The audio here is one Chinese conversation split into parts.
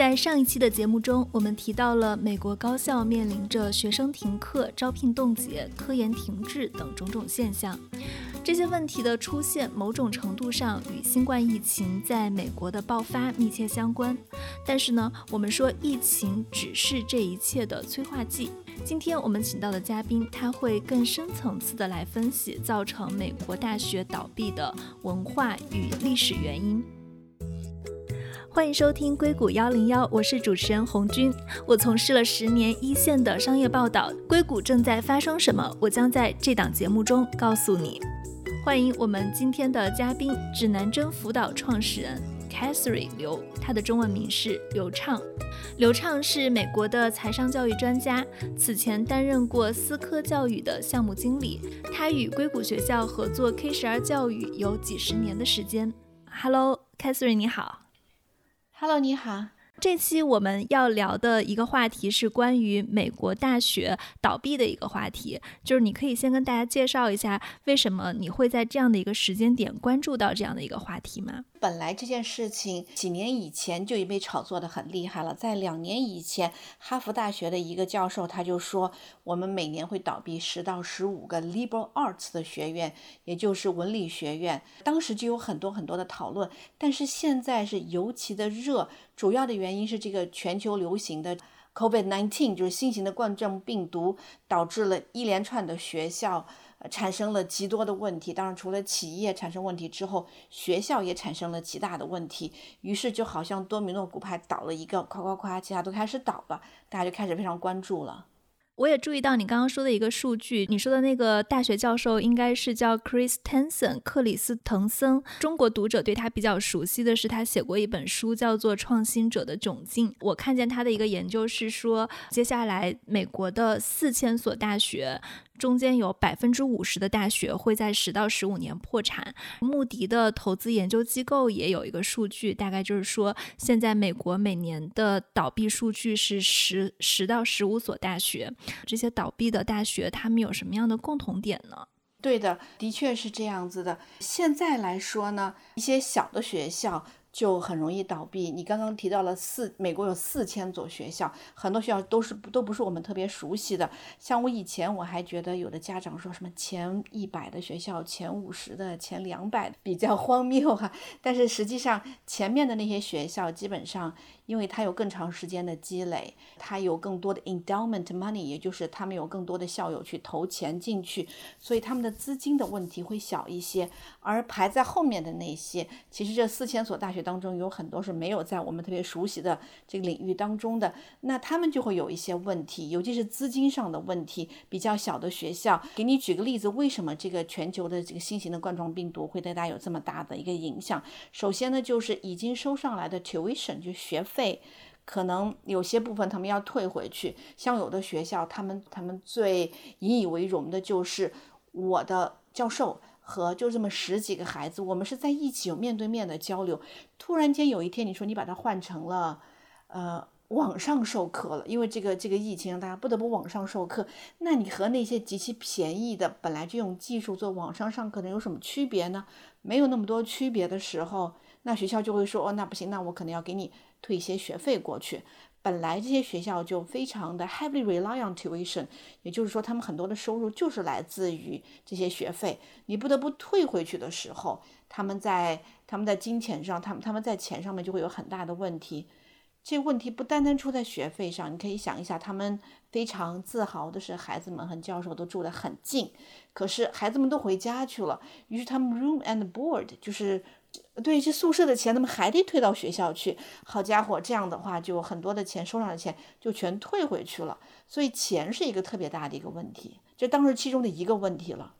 在上一期的节目中，我们提到了美国高校面临着学生停课、招聘冻结、科研停滞等种种现象。这些问题的出现，某种程度上与新冠疫情在美国的爆发密切相关。但是呢，我们说疫情只是这一切的催化剂。今天我们请到的嘉宾，他会更深层次的来分析造成美国大学倒闭的文化与历史原因。欢迎收听硅谷幺零幺，我是主持人红军。我从事了十年一线的商业报道，硅谷正在发生什么，我将在这档节目中告诉你。欢迎我们今天的嘉宾，指南针辅导创始人 Catherine 刘，他的中文名是刘畅。刘畅是美国的财商教育专家，此前担任过思科教育的项目经理。他与硅谷学校合作 K 十二教育有几十年的时间。Hello，Catherine，你好。Hello，你好。这期我们要聊的一个话题是关于美国大学倒闭的一个话题，就是你可以先跟大家介绍一下，为什么你会在这样的一个时间点关注到这样的一个话题吗？本来这件事情几年以前就已被炒作的很厉害了，在两年以前，哈佛大学的一个教授他就说，我们每年会倒闭十到十五个 liberal arts 的学院，也就是文理学院。当时就有很多很多的讨论，但是现在是尤其的热，主要的原因是这个全球流行的 COVID-19，就是新型的冠状病毒，导致了一连串的学校。产生了极多的问题，当然除了企业产生问题之后，学校也产生了极大的问题。于是就好像多米诺骨牌倒了一个，夸夸夸，其他都开始倒了，大家就开始非常关注了。我也注意到你刚刚说的一个数据，你说的那个大学教授应该是叫 Chris Tenson 克里斯滕森。中国读者对他比较熟悉的是，他写过一本书叫做《创新者的窘境》。我看见他的一个研究是说，接下来美国的四千所大学。中间有百分之五十的大学会在十到十五年破产。穆迪的投资研究机构也有一个数据，大概就是说，现在美国每年的倒闭数据是十十到十五所大学。这些倒闭的大学，他们有什么样的共同点呢？对的，的确是这样子的。现在来说呢，一些小的学校。就很容易倒闭。你刚刚提到了四，美国有四千所学校，很多学校都是都不是我们特别熟悉的。像我以前我还觉得有的家长说什么前一百的学校、前五十的、前两百比较 荒谬哈。但是实际上前面的那些学校基本上。因为它有更长时间的积累，它有更多的 endowment money，也就是他们有更多的校友去投钱进去，所以他们的资金的问题会小一些。而排在后面的那些，其实这四千所大学当中有很多是没有在我们特别熟悉的这个领域当中的，那他们就会有一些问题，尤其是资金上的问题。比较小的学校，给你举个例子，为什么这个全球的这个新型的冠状病毒会对大家有这么大的一个影响？首先呢，就是已经收上来的 tuition 就学费。费可能有些部分他们要退回去，像有的学校，他们他们最引以为荣的就是我的教授和就这么十几个孩子，我们是在一起有面对面的交流。突然间有一天，你说你把它换成了呃网上授课了，因为这个这个疫情让大家不得不网上授课，那你和那些极其便宜的本来就用技术做网上上课的有什么区别呢？没有那么多区别的时候，那学校就会说哦，那不行，那我可能要给你。退一些学费过去，本来这些学校就非常的 heavily rely on tuition，也就是说他们很多的收入就是来自于这些学费。你不得不退回去的时候，他们在他们在金钱上，他们他们在钱上面就会有很大的问题。这问题不单单出在学费上，你可以想一下，他们非常自豪的是孩子们和教授都住得很近，可是孩子们都回家去了，于是他们 room and board 就是。对，这宿舍的钱，他们还得退到学校去。好家伙，这样的话，就很多的钱收上的钱就全退回去了。所以钱是一个特别大的一个问题，这当时其中的一个问题了。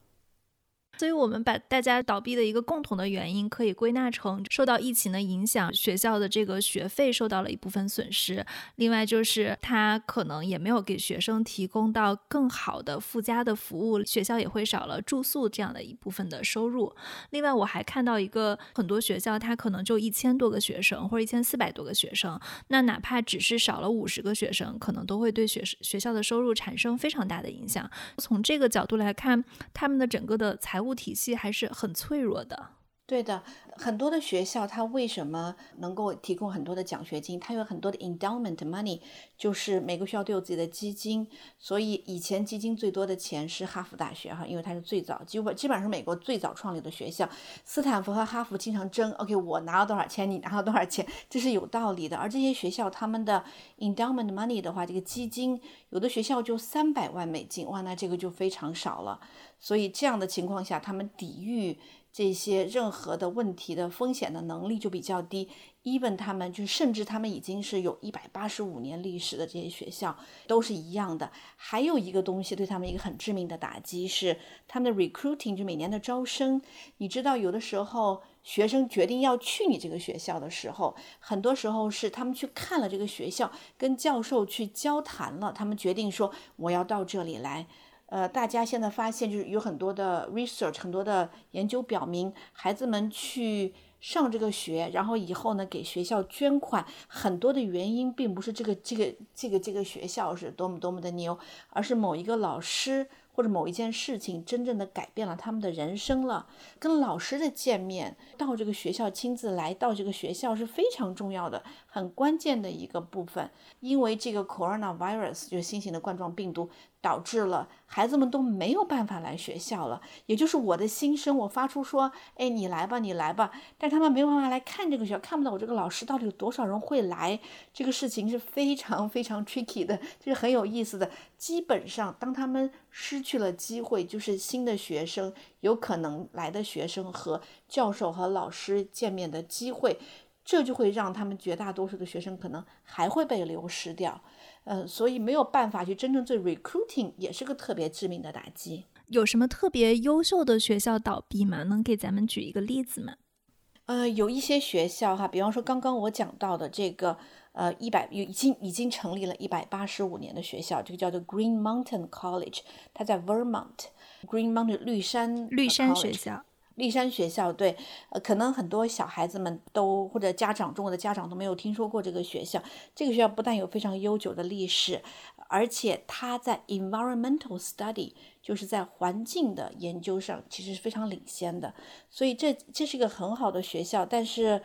所以，我们把大家倒闭的一个共同的原因，可以归纳成受到疫情的影响，学校的这个学费受到了一部分损失。另外，就是他可能也没有给学生提供到更好的附加的服务，学校也会少了住宿这样的一部分的收入。另外，我还看到一个很多学校，它可能就一千多个学生或者一千四百多个学生，那哪怕只是少了五十个学生，可能都会对学学校的收入产生非常大的影响。从这个角度来看，他们的整个的财务。体系还是很脆弱的。对的，很多的学校它为什么能够提供很多的奖学金？它有很多的 endowment money，就是每个学校都有自己的基金。所以以前基金最多的钱是哈佛大学哈，因为它是最早，基本基本上是美国最早创立的学校。斯坦福和哈佛经常争，OK，我拿了多少钱，你拿了多少钱，这是有道理的。而这些学校他们的 endowment money 的话，这个基金有的学校就三百万美金，哇，那这个就非常少了。所以这样的情况下，他们抵御。这些任何的问题的风险的能力就比较低，even 他们就甚至他们已经是有一百八十五年历史的这些学校都是一样的。还有一个东西对他们一个很致命的打击是他们的 recruiting，就每年的招生。你知道，有的时候学生决定要去你这个学校的时候，很多时候是他们去看了这个学校，跟教授去交谈了，他们决定说我要到这里来。呃，大家现在发现就是有很多的 research，很多的研究表明，孩子们去上这个学，然后以后呢给学校捐款，很多的原因并不是这个这个这个这个学校是多么多么的牛，而是某一个老师。或者某一件事情真正的改变了他们的人生了，跟老师的见面，到这个学校亲自来到这个学校是非常重要的，很关键的一个部分。因为这个 coronavirus 就是新型的冠状病毒，导致了孩子们都没有办法来学校了。也就是我的心声，我发出说，哎，你来吧，你来吧。但他们没有办法来看这个学校，看不到我这个老师到底有多少人会来。这个事情是非常非常 tricky 的，这是很有意思的。基本上，当他们失去了机会，就是新的学生有可能来的学生和教授和老师见面的机会，这就会让他们绝大多数的学生可能还会被流失掉。嗯，所以没有办法去真正做 recruiting，也是个特别致命的打击。有什么特别优秀的学校倒闭吗？能给咱们举一个例子吗？呃，有一些学校哈，比方说刚刚我讲到的这个。呃，一百有已经已经成立了一百八十五年的学校，这个叫做 Green Mountain College，它在 Vermont，Green Mountain 绿山绿山学校，立山学校对，呃，可能很多小孩子们都或者家长中国的家长都没有听说过这个学校。这个学校不但有非常悠久的历史，而且它在 environmental study，就是在环境的研究上其实是非常领先的。所以这这是一个很好的学校，但是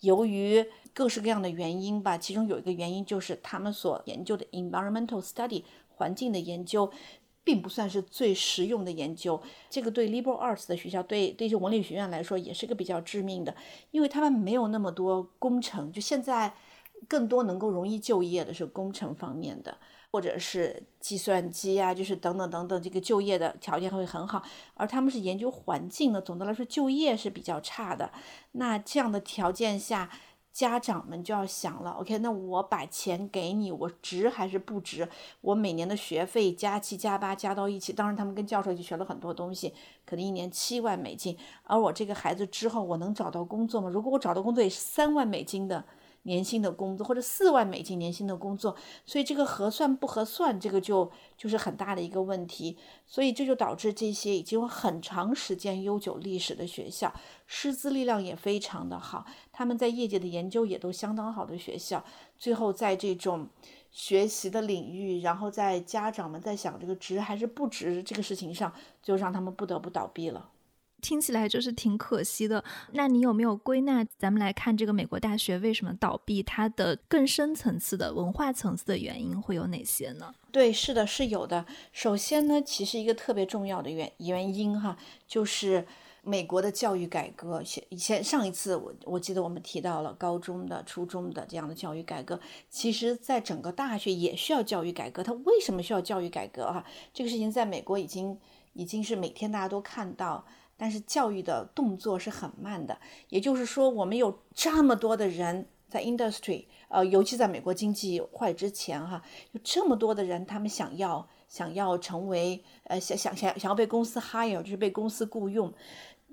由于各式各样的原因吧，其中有一个原因就是他们所研究的 environmental study 环境的研究，并不算是最实用的研究。这个对 liberal arts 的学校，对对一些文理学院来说，也是个比较致命的，因为他们没有那么多工程。就现在，更多能够容易就业的是工程方面的，或者是计算机啊，就是等等等等，这个就业的条件会很好。而他们是研究环境的，总的来说就业是比较差的。那这样的条件下，家长们就要想了，OK，那我把钱给你，我值还是不值？我每年的学费加七加八加到一起，当然他们跟教授就学了很多东西，可能一年七万美金。而我这个孩子之后我能找到工作吗？如果我找到工作也是三万美金的。年薪的工作或者四万美金年薪的工作，所以这个合算不合算，这个就就是很大的一个问题。所以这就导致这些已经有很长时间悠久历史的学校，师资力量也非常的好，他们在业界的研究也都相当好的学校，最后在这种学习的领域，然后在家长们在想这个值还是不值这个事情上，就让他们不得不倒闭了。听起来就是挺可惜的。那你有没有归纳？咱们来看这个美国大学为什么倒闭，它的更深层次的文化层次的原因会有哪些呢？对，是的，是有的。首先呢，其实一个特别重要的原原因哈，就是美国的教育改革。以前上一次我我记得我们提到了高中的、初中的这样的教育改革，其实在整个大学也需要教育改革。它为什么需要教育改革？哈，这个事情在美国已经已经是每天大家都看到。但是教育的动作是很慢的，也就是说，我们有这么多的人在 industry，呃，尤其在美国经济坏之前，哈，有这么多的人，他们想要想要成为，呃，想想想想要被公司 hire，就是被公司雇佣，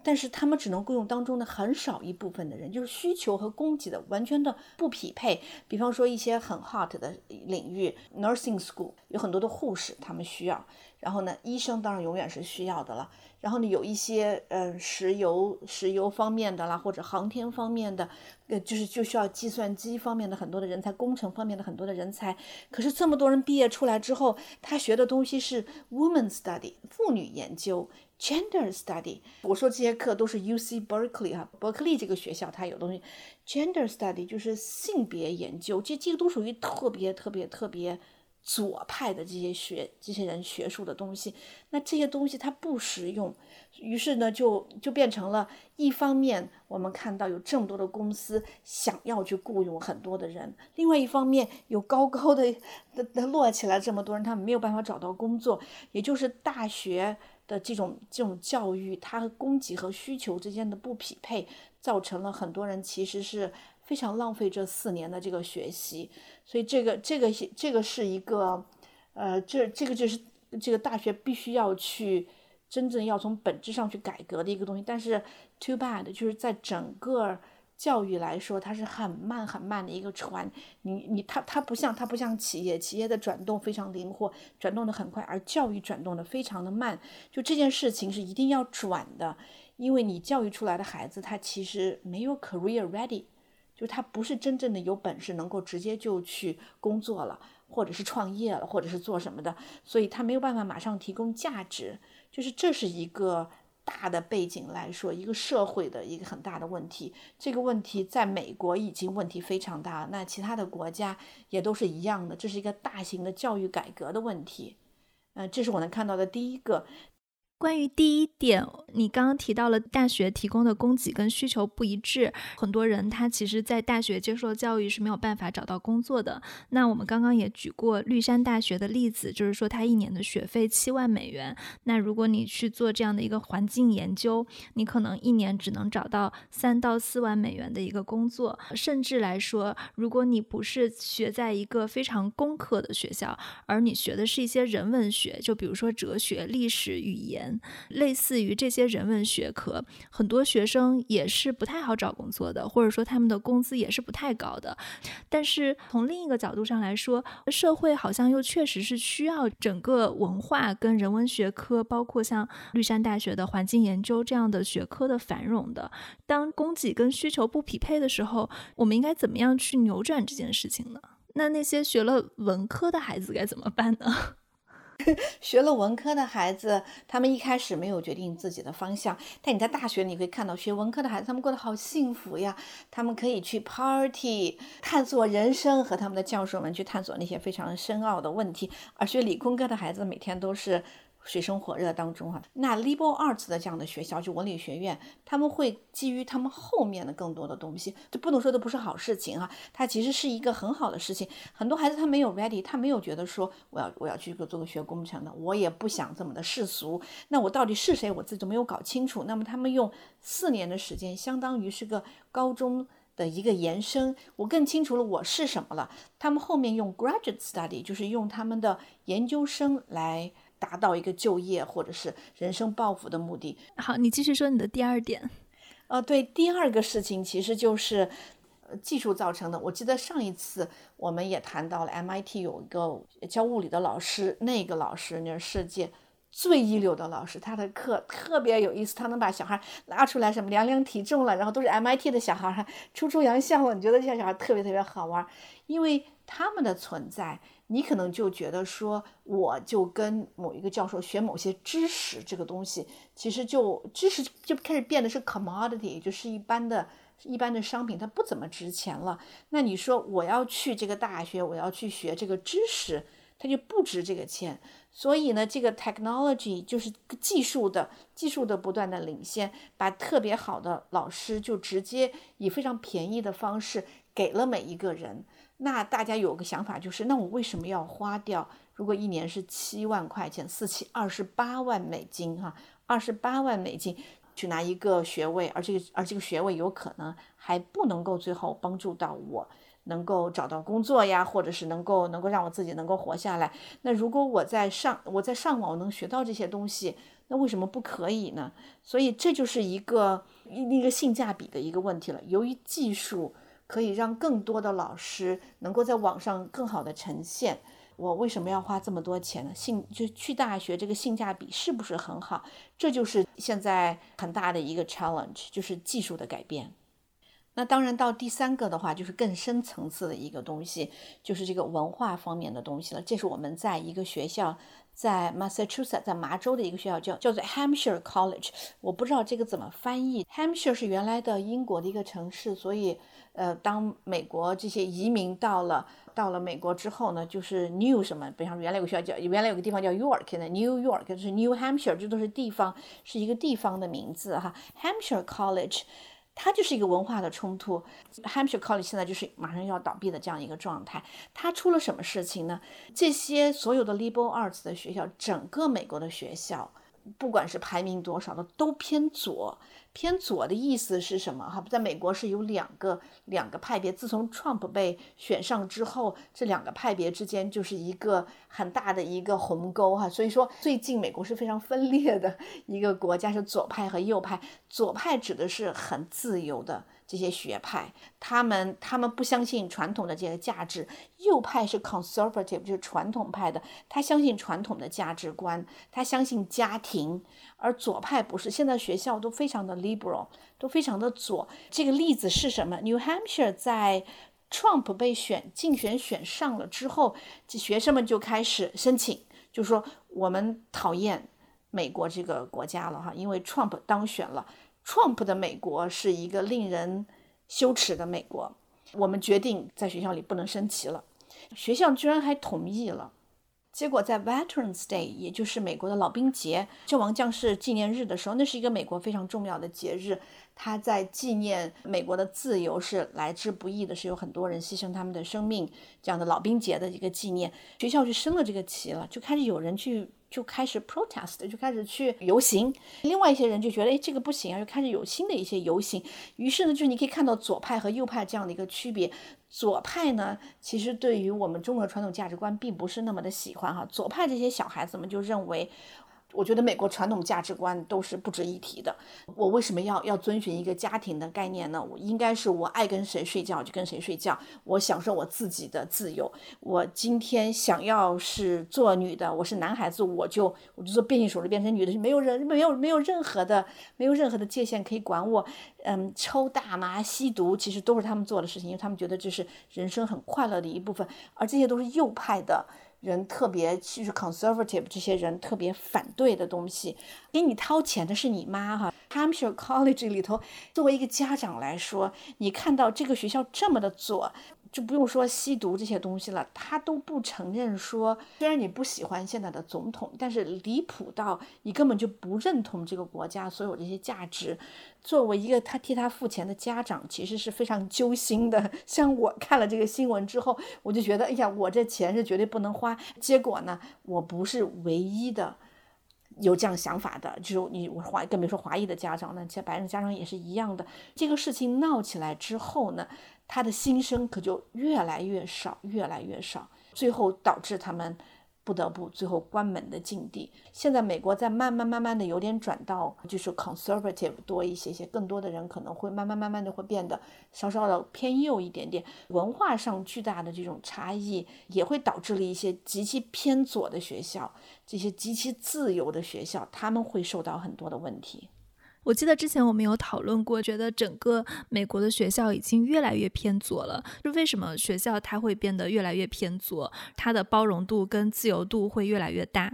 但是他们只能雇佣当中的很少一部分的人，就是需求和供给的完全的不匹配。比方说一些很 hot 的领域，nursing school 有很多的护士，他们需要，然后呢，医生当然永远是需要的了。然后呢，有一些嗯石油石油方面的啦，或者航天方面的呃，就是就需要计算机方面的很多的人才，工程方面的很多的人才。可是这么多人毕业出来之后，他学的东西是 woman study 妇女研究，gender study。我说这些课都是 U C Berkeley 哈，伯克利这个学校它有东西，gender study 就是性别研究，这这个都属于特别特别特别。左派的这些学这些人学术的东西，那这些东西它不实用，于是呢就就变成了一方面，我们看到有这么多的公司想要去雇佣很多的人，另外一方面有高高的的的摞起来这么多人，他们没有办法找到工作，也就是大学的这种这种教育，它和供给和需求之间的不匹配，造成了很多人其实是。非常浪费这四年的这个学习，所以这个这个这个是一个，呃，这这个就是这个大学必须要去真正要从本质上去改革的一个东西。但是 too bad，就是在整个教育来说，它是很慢很慢的一个船。你你它它不像它不像企业，企业的转动非常灵活，转动的很快，而教育转动的非常的慢。就这件事情是一定要转的，因为你教育出来的孩子，他其实没有 career ready。就他不是真正的有本事，能够直接就去工作了，或者是创业了，或者是做什么的，所以他没有办法马上提供价值。就是这是一个大的背景来说，一个社会的一个很大的问题。这个问题在美国已经问题非常大，那其他的国家也都是一样的。这是一个大型的教育改革的问题。嗯，这是我能看到的第一个。关于第一点，你刚刚提到了大学提供的供给跟需求不一致，很多人他其实，在大学接受教育是没有办法找到工作的。那我们刚刚也举过绿山大学的例子，就是说他一年的学费七万美元，那如果你去做这样的一个环境研究，你可能一年只能找到三到四万美元的一个工作。甚至来说，如果你不是学在一个非常工科的学校，而你学的是一些人文学，就比如说哲学、历史、语言。类似于这些人文学科，很多学生也是不太好找工作的，或者说他们的工资也是不太高的。但是从另一个角度上来说，社会好像又确实是需要整个文化跟人文学科，包括像绿山大学的环境研究这样的学科的繁荣的。当供给跟需求不匹配的时候，我们应该怎么样去扭转这件事情呢？那那些学了文科的孩子该怎么办呢？学了文科的孩子，他们一开始没有决定自己的方向，但你在大学你会看到，学文科的孩子他们过得好幸福呀，他们可以去 party，探索人生，和他们的教授们去探索那些非常深奥的问题，而学理工科的孩子每天都是。水深火热当中哈，那 liberal arts 的这样的学校，就文理学院，他们会基于他们后面的更多的东西，这不能说的不是好事情哈，它其实是一个很好的事情。很多孩子他没有 ready，他没有觉得说我要我要去做个学工程的，我也不想这么的世俗。那我到底是谁，我自己都没有搞清楚。那么他们用四年的时间，相当于是个高中的一个延伸，我更清楚了我是什么了。他们后面用 graduate study，就是用他们的研究生来。达到一个就业或者是人生抱负的目的。好，你继续说你的第二点。呃，对，第二个事情其实就是技术造成的。我记得上一次我们也谈到了 MIT 有一个教物理的老师，那个老师那是世界最一流的老师，他的课特别有意思，他能把小孩拉出来什么量量体重了，然后都是 MIT 的小孩，出出洋相了。你觉得这些小孩特别特别好玩，因为他们的存在。你可能就觉得说，我就跟某一个教授学某些知识，这个东西其实就知识就开始变得是 commodity，就是一般的、一般的商品，它不怎么值钱了。那你说我要去这个大学，我要去学这个知识，它就不值这个钱。所以呢，这个 technology 就是技术的技术的不断的领先，把特别好的老师就直接以非常便宜的方式给了每一个人。那大家有个想法，就是那我为什么要花掉？如果一年是七万块钱，四七二十八万美金，哈，二十八万美金去拿一个学位，而这个而这个学位有可能还不能够最后帮助到我能够找到工作呀，或者是能够能够让我自己能够活下来。那如果我在上我在上网能学到这些东西，那为什么不可以呢？所以这就是一个一个性价比的一个问题了。由于技术。可以让更多的老师能够在网上更好的呈现。我为什么要花这么多钱呢？性就去大学，这个性价比是不是很好？这就是现在很大的一个 challenge，就是技术的改变。那当然，到第三个的话，就是更深层次的一个东西，就是这个文化方面的东西了。这是我们在一个学校，在 Massachusetts，在麻州的一个学校，叫叫做 Hampshire College。我不知道这个怎么翻译。Hampshire 是原来的英国的一个城市，所以，呃，当美国这些移民到了到了美国之后呢，就是 New 什么，比方说原来有个学校叫，原来有个地方叫 York 的 New York，就是 New Hampshire，这都是地方，是一个地方的名字哈。Hampshire College。它就是一个文化的冲突。Hampshire College 现在就是马上要倒闭的这样一个状态。它出了什么事情呢？这些所有的 liberal arts 的学校，整个美国的学校。不管是排名多少的，都偏左。偏左的意思是什么？哈，在美国是有两个两个派别。自从 Trump 被选上之后，这两个派别之间就是一个很大的一个鸿沟哈。所以说，最近美国是非常分裂的一个国家，是左派和右派。左派指的是很自由的。这些学派，他们他们不相信传统的这个价值。右派是 conservative，就是传统派的，他相信传统的价值观，他相信家庭。而左派不是，现在学校都非常的 liberal，都非常的左。这个例子是什么？New Hampshire 在 Trump 被选竞选选上了之后，这学生们就开始申请，就说我们讨厌美国这个国家了哈，因为 Trump 当选了。Trump 的美国是一个令人羞耻的美国。我们决定在学校里不能升旗了，学校居然还同意了。结果在 Veterans Day，也就是美国的老兵节、阵亡将士纪念日的时候，那是一个美国非常重要的节日。他在纪念美国的自由是来之不易的，是有很多人牺牲他们的生命这样的老兵节的一个纪念。学校就升了这个旗了，就开始有人去。就开始 protest，就开始去游行。另外一些人就觉得，哎，这个不行啊，就开始有新的一些游行。于是呢，就是你可以看到左派和右派这样的一个区别。左派呢，其实对于我们中国传统价值观并不是那么的喜欢哈。左派这些小孩子们就认为。我觉得美国传统价值观都是不值一提的。我为什么要要遵循一个家庭的概念呢？我应该是我爱跟谁睡觉就跟谁睡觉，我享受我自己的自由。我今天想要是做女的，我是男孩子，我就我就做变性手术变成女的，没有人没有没有任何的没有任何的界限可以管我。嗯，抽大麻、吸毒，其实都是他们做的事情，因为他们觉得这是人生很快乐的一部分，而这些都是右派的。人特别就是 conservative，这些人特别反对的东西，给你掏钱的是你妈哈。Hampshire College 里头，作为一个家长来说，你看到这个学校这么的左。就不用说吸毒这些东西了，他都不承认说，虽然你不喜欢现在的总统，但是离谱到你根本就不认同这个国家所有这些价值。作为一个他替他付钱的家长，其实是非常揪心的。像我看了这个新闻之后，我就觉得，哎呀，我这钱是绝对不能花。结果呢，我不是唯一的有这样想法的，就是你我华更别说华裔的家长那其实白人家长也是一样的。这个事情闹起来之后呢？他的心声可就越来越少，越来越少，最后导致他们不得不最后关门的境地。现在美国在慢慢慢慢的有点转到就是 conservative 多一些些，更多的人可能会慢慢慢慢的会变得稍稍的偏右一点点。文化上巨大的这种差异，也会导致了一些极其偏左的学校，这些极其自由的学校，他们会受到很多的问题。我记得之前我们有讨论过，觉得整个美国的学校已经越来越偏左了。就为什么学校它会变得越来越偏左？它的包容度跟自由度会越来越大？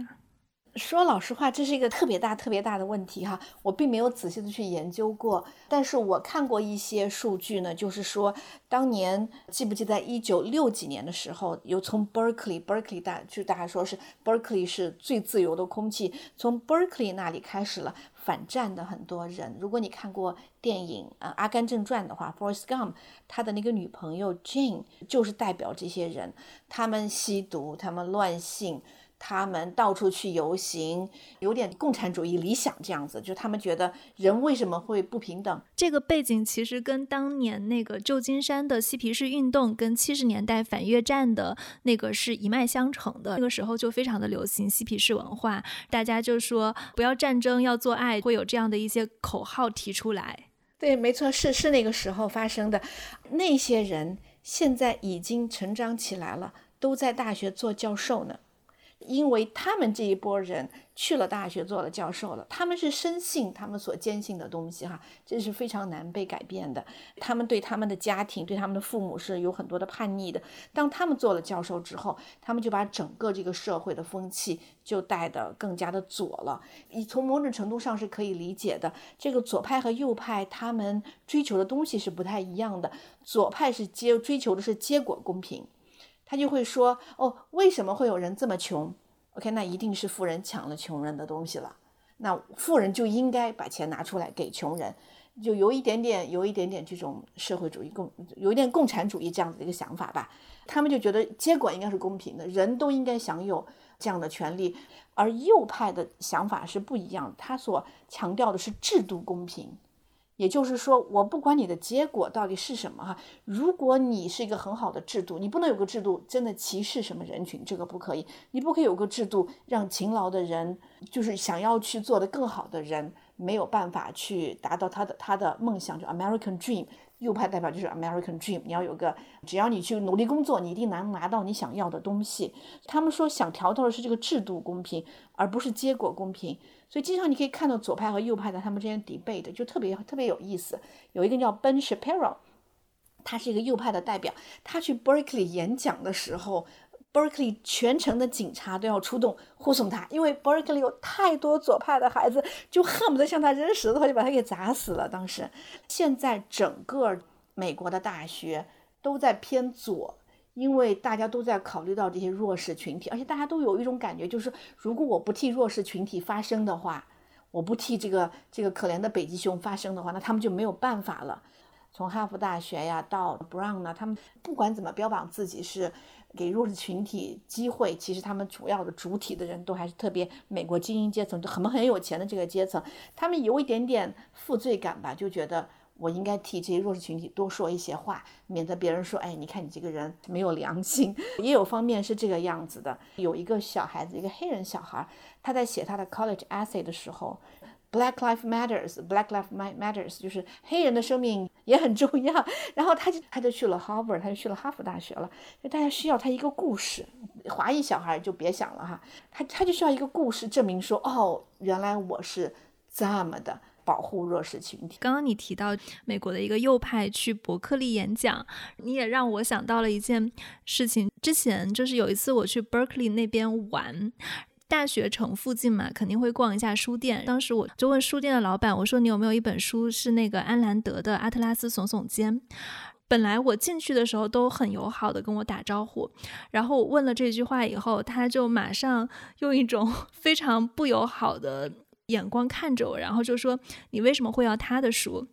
说老实话，这是一个特别大、特别大的问题哈。我并没有仔细的去研究过，但是我看过一些数据呢，就是说，当年记不记得一九六几年的时候，有从 Berkeley，Berkeley 大就大家说是 Berkeley 是最自由的空气，从 Berkeley 那里开始了反战的很多人。如果你看过电影啊《阿甘正传》的话，Forrest Gump 他的那个女朋友 Jane 就是代表这些人，他们吸毒，他们乱性。他们到处去游行，有点共产主义理想这样子，就他们觉得人为什么会不平等？这个背景其实跟当年那个旧金山的嬉皮士运动，跟七十年代反越战的那个是一脉相承的。那个时候就非常的流行嬉皮士文化，大家就说不要战争，要做爱，会有这样的一些口号提出来。对，没错，是是那个时候发生的。那些人现在已经成长起来了，都在大学做教授呢。因为他们这一波人去了大学做了教授了，他们是深信他们所坚信的东西哈，这是非常难被改变的。他们对他们的家庭、对他们的父母是有很多的叛逆的。当他们做了教授之后，他们就把整个这个社会的风气就带得更加的左了。你从某种程度上是可以理解的。这个左派和右派他们追求的东西是不太一样的。左派是接追求的是结果公平。他就会说：“哦，为什么会有人这么穷？OK，那一定是富人抢了穷人的东西了。那富人就应该把钱拿出来给穷人，就有一点点，有一点点这种社会主义共，有一点共产主义这样子的一个想法吧。他们就觉得结果应该是公平的，人都应该享有这样的权利。而右派的想法是不一样，他所强调的是制度公平。”也就是说，我不管你的结果到底是什么哈，如果你是一个很好的制度，你不能有个制度真的歧视什么人群，这个不可以。你不可以有个制度让勤劳的人，就是想要去做的更好的人，没有办法去达到他的他的梦想，就 American Dream。右派代表就是 American Dream，你要有个，只要你去努力工作，你一定能拿到你想要的东西。他们说想调到的是这个制度公平，而不是结果公平。所以经常你可以看到左派和右派的他们之间 debate 就特别特别有意思。有一个叫 Ben Shapiro，他是一个右派的代表，他去 Berkeley 演讲的时候，Berkeley 全城的警察都要出动护送他，因为 Berkeley 有太多左派的孩子，就恨不得向他扔石头，就把他给砸死了。当时，现在整个美国的大学都在偏左。因为大家都在考虑到这些弱势群体，而且大家都有一种感觉，就是如果我不替弱势群体发声的话，我不替这个这个可怜的北极熊发声的话，那他们就没有办法了。从哈佛大学呀到 Brown 呢，他们不管怎么标榜自己是给弱势群体机会，其实他们主要的主体的人都还是特别美国精英阶层，都很很有钱的这个阶层，他们有一点点负罪感吧，就觉得。我应该替这些弱势群体多说一些话，免得别人说，哎，你看你这个人没有良心。也有方面是这个样子的。有一个小孩子，一个黑人小孩，他在写他的 college essay 的时候，Black life matters，Black life matters，就是黑人的生命也很重要。然后他就他就去了 Harvard，他就去了哈佛大学了。就大家需要他一个故事，华裔小孩就别想了哈，他他就需要一个故事证明说，哦，原来我是这么的。保护弱势群体。刚刚你提到美国的一个右派去伯克利演讲，你也让我想到了一件事情。之前就是有一次我去 Berkeley 那边玩，大学城附近嘛，肯定会逛一下书店。当时我就问书店的老板，我说你有没有一本书是那个安兰德的《阿特拉斯耸耸肩》？本来我进去的时候都很友好的跟我打招呼，然后我问了这句话以后，他就马上用一种 非常不友好的。眼光看着我，然后就说：“你为什么会要他的书？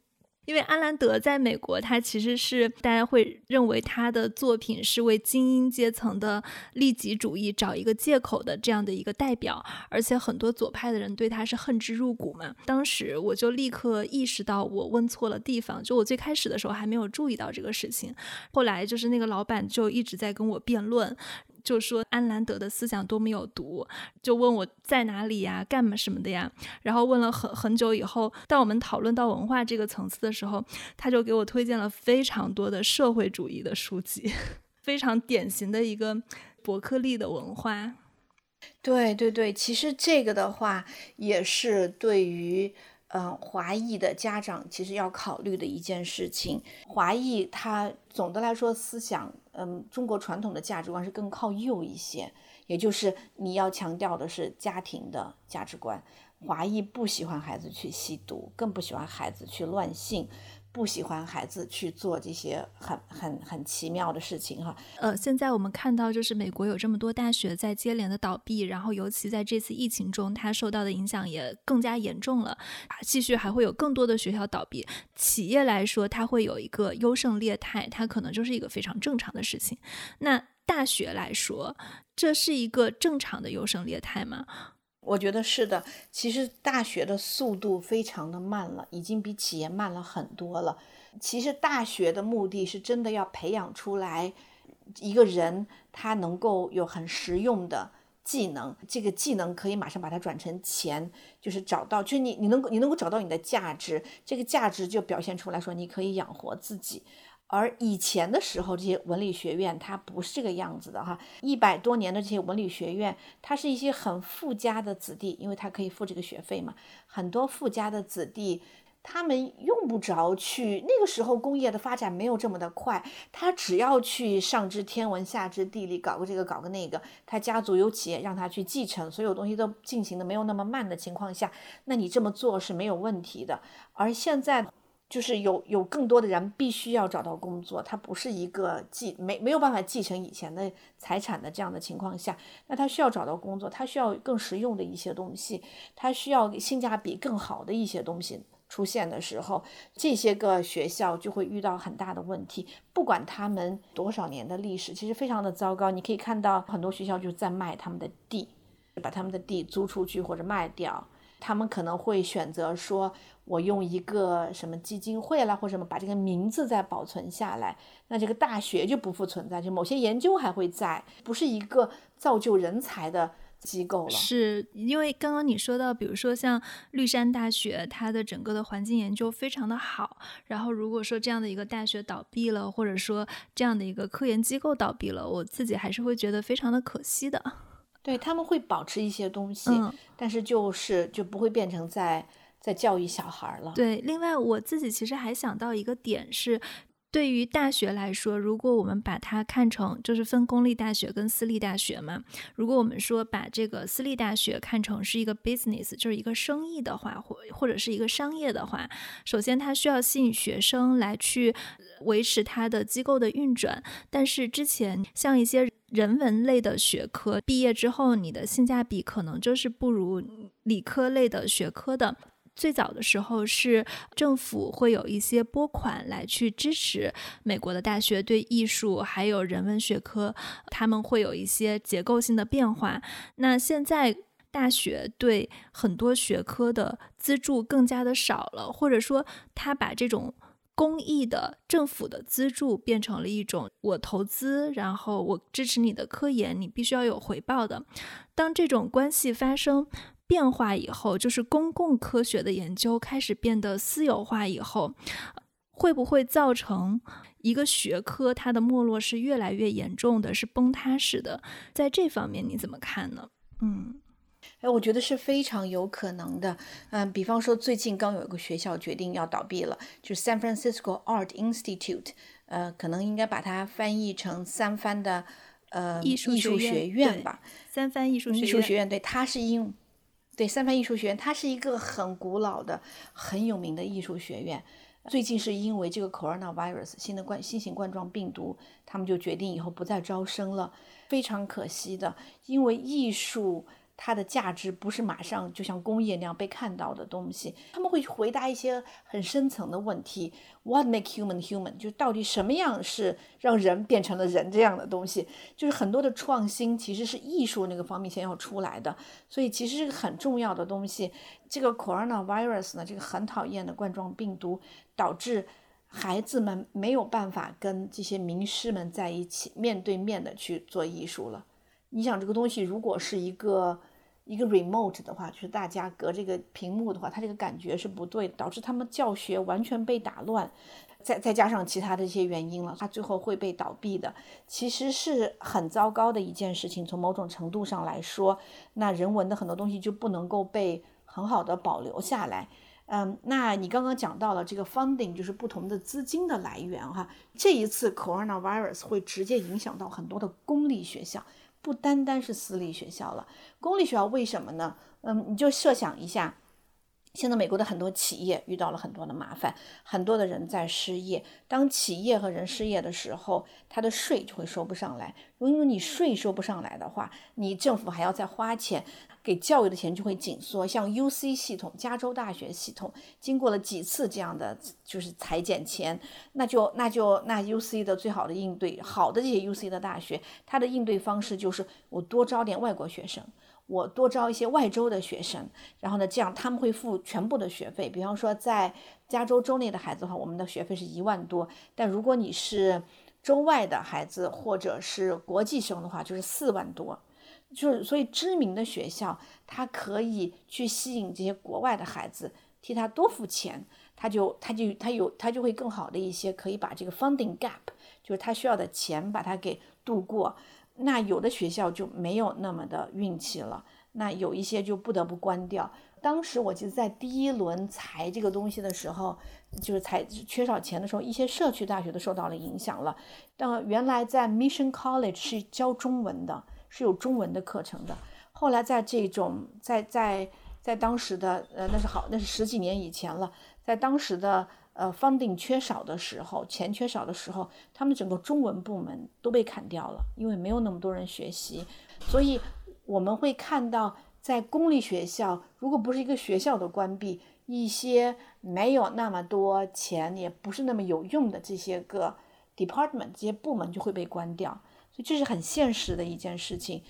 因为阿兰德在美国，他其实是大家会认为他的作品是为精英阶层的利己主义找一个借口的这样的一个代表，而且很多左派的人对他是恨之入骨嘛。当时我就立刻意识到我问错了地方，就我最开始的时候还没有注意到这个事情，后来就是那个老板就一直在跟我辩论。”就说安兰德的思想多么有毒，就问我在哪里呀，干嘛什么的呀。然后问了很很久以后，当我们讨论到文化这个层次的时候，他就给我推荐了非常多的社会主义的书籍，非常典型的一个伯克利的文化。对对对，其实这个的话也是对于。嗯，华裔的家长其实要考虑的一件事情，华裔他总的来说思想，嗯，中国传统的价值观是更靠右一些，也就是你要强调的是家庭的价值观。华裔不喜欢孩子去吸毒，更不喜欢孩子去乱性。不喜欢孩子去做这些很很很奇妙的事情哈。呃，现在我们看到就是美国有这么多大学在接连的倒闭，然后尤其在这次疫情中，它受到的影响也更加严重了。继续还会有更多的学校倒闭。企业来说，它会有一个优胜劣汰，它可能就是一个非常正常的事情。那大学来说，这是一个正常的优胜劣汰吗？我觉得是的，其实大学的速度非常的慢了，已经比企业慢了很多了。其实大学的目的是真的要培养出来一个人，他能够有很实用的技能，这个技能可以马上把它转成钱，就是找到，就是你你能够你能够找到你的价值，这个价值就表现出来说你可以养活自己。而以前的时候，这些文理学院它不是这个样子的哈。一百多年的这些文理学院，它是一些很富家的子弟，因为他可以付这个学费嘛。很多富家的子弟，他们用不着去。那个时候工业的发展没有这么的快，他只要去上知天文下知地理，搞个这个搞个那个，他家族有企业让他去继承，所有东西都进行的没有那么慢的情况下，那你这么做是没有问题的。而现在。就是有有更多的人必须要找到工作，他不是一个继没没有办法继承以前的财产的这样的情况下，那他需要找到工作，他需要更实用的一些东西，他需要性价比更好的一些东西出现的时候，这些个学校就会遇到很大的问题。不管他们多少年的历史，其实非常的糟糕。你可以看到很多学校就在卖他们的地，把他们的地租出去或者卖掉，他们可能会选择说。我用一个什么基金会啦，或者什么把这个名字再保存下来，那这个大学就不复存在，就某些研究还会在，不是一个造就人才的机构了。是因为刚刚你说到，比如说像绿山大学，它的整个的环境研究非常的好，然后如果说这样的一个大学倒闭了，或者说这样的一个科研机构倒闭了，我自己还是会觉得非常的可惜的。对他们会保持一些东西，但是就是就不会变成在。在教育小孩了。对，另外我自己其实还想到一个点是，对于大学来说，如果我们把它看成就是分公立大学跟私立大学嘛，如果我们说把这个私立大学看成是一个 business，就是一个生意的话，或或者是一个商业的话，首先它需要吸引学生来去维持它的机构的运转，但是之前像一些。人文类的学科毕业之后，你的性价比可能就是不如理科类的学科的。最早的时候是政府会有一些拨款来去支持美国的大学对艺术还有人文学科，他们会有一些结构性的变化。那现在大学对很多学科的资助更加的少了，或者说他把这种。公益的政府的资助变成了一种我投资，然后我支持你的科研，你必须要有回报的。当这种关系发生变化以后，就是公共科学的研究开始变得私有化以后，会不会造成一个学科它的没落是越来越严重的，是崩塌式的？在这方面你怎么看呢？嗯。哎，我觉得是非常有可能的。嗯，比方说最近刚有一个学校决定要倒闭了，就是 San Francisco Art Institute，呃，可能应该把它翻译成三藩的呃艺术学院吧。三藩艺术艺术学院，对，它是因对三藩艺术学院，它是一个很古老的、很有名的艺术学院。最近是因为这个 coronavirus 新的冠新型冠状病毒，他们就决定以后不再招生了，非常可惜的，因为艺术。它的价值不是马上就像工业那样被看到的东西，他们会回答一些很深层的问题。What make human human？就到底什么样是让人变成了人这样的东西？就是很多的创新其实是艺术那个方面先要出来的，所以其实是个很重要的东西。这个 coronavirus 呢，这个很讨厌的冠状病毒，导致孩子们没有办法跟这些名师们在一起面对面的去做艺术了。你想这个东西如果是一个。一个 remote 的话，就是大家隔这个屏幕的话，它这个感觉是不对的，导致他们教学完全被打乱，再再加上其他的一些原因了，它最后会被倒闭的，其实是很糟糕的一件事情。从某种程度上来说，那人文的很多东西就不能够被很好的保留下来。嗯，那你刚刚讲到了这个 funding，就是不同的资金的来源哈。这一次 coronavirus 会直接影响到很多的公立学校。不单单是私立学校了，公立学校为什么呢？嗯，你就设想一下，现在美国的很多企业遇到了很多的麻烦，很多的人在失业。当企业和人失业的时候，他的税就会收不上来。如果你税收不上来的话，你政府还要再花钱。给教育的钱就会紧缩，像 U C 系统、加州大学系统，经过了几次这样的就是裁减钱，那就那就那 U C 的最好的应对，好的这些 U C 的大学，它的应对方式就是我多招点外国学生，我多招一些外州的学生，然后呢，这样他们会付全部的学费。比方说在加州州内的孩子的话，我们的学费是一万多，但如果你是州外的孩子或者是国际生的话，就是四万多。就是，所以知名的学校，它可以去吸引这些国外的孩子，替他多付钱。他就他就他有他就会更好的一些可以把这个 funding gap，就是他需要的钱把它给度过。那有的学校就没有那么的运气了，那有一些就不得不关掉。当时我记得在第一轮裁这个东西的时候，就是裁缺少钱的时候，一些社区大学都受到了影响了。但原来在 Mission College 是教中文的，是有中文的课程的。后来在这种在在在当时的呃那是好那是十几年以前了，在当时的呃 funding 缺少的时候，钱缺少的时候，他们整个中文部门都被砍掉了，因为没有那么多人学习，所以我们会看到。在公立学校，如果不是一个学校的关闭，一些没有那么多钱，也不是那么有用的这些个 department，这些部门就会被关掉。所以这是很现实的一件事情。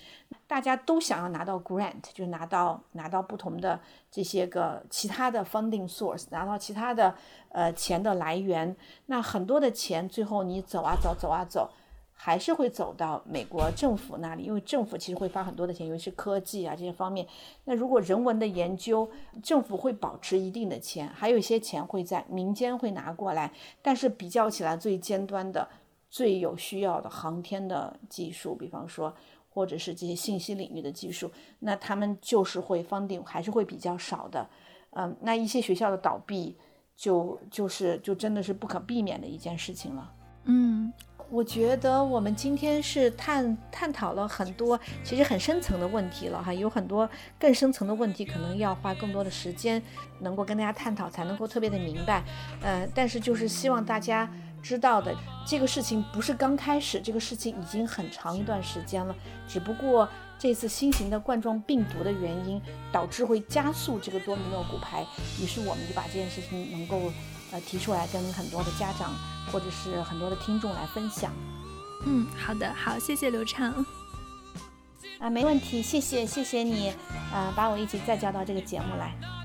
大家都想要拿到 grant，就拿到拿到不同的这些个其他的 funding source，拿到其他的呃钱的来源。那很多的钱最后你走啊走，走啊走。还是会走到美国政府那里，因为政府其实会发很多的钱，尤其是科技啊这些方面。那如果人文的研究，政府会保持一定的钱，还有一些钱会在民间会拿过来。但是比较起来，最尖端的、最有需要的航天的技术，比方说，或者是这些信息领域的技术，那他们就是会 funding 还是会比较少的。嗯，那一些学校的倒闭，就就是就真的是不可避免的一件事情了。嗯。我觉得我们今天是探探讨了很多其实很深层的问题了哈，有很多更深层的问题，可能要花更多的时间能够跟大家探讨，才能够特别的明白。呃，但是就是希望大家知道的，这个事情不是刚开始，这个事情已经很长一段时间了，只不过这次新型的冠状病毒的原因导致会加速这个多米诺骨牌，于是我们就把这件事情能够。呃，提出来跟很多的家长或者是很多的听众来分享。嗯，好的，好，谢谢刘畅。啊，没问题，谢谢，谢谢你，啊，把我一起再叫到这个节目来。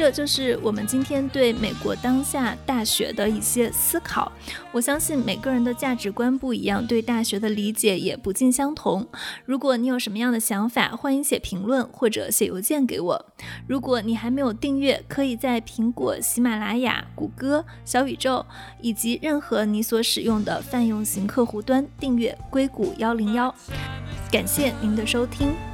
这就是我们今天对美国当下大学的一些思考。我相信每个人的价值观不一样，对大学的理解也不尽相同。如果你有什么样的想法，欢迎写评论或者写邮件给我。如果你还没有订阅，可以在苹果、喜马拉雅、谷歌、小宇宙以及任何你所使用的泛用型客户端订阅硅谷幺零幺。感谢您的收听。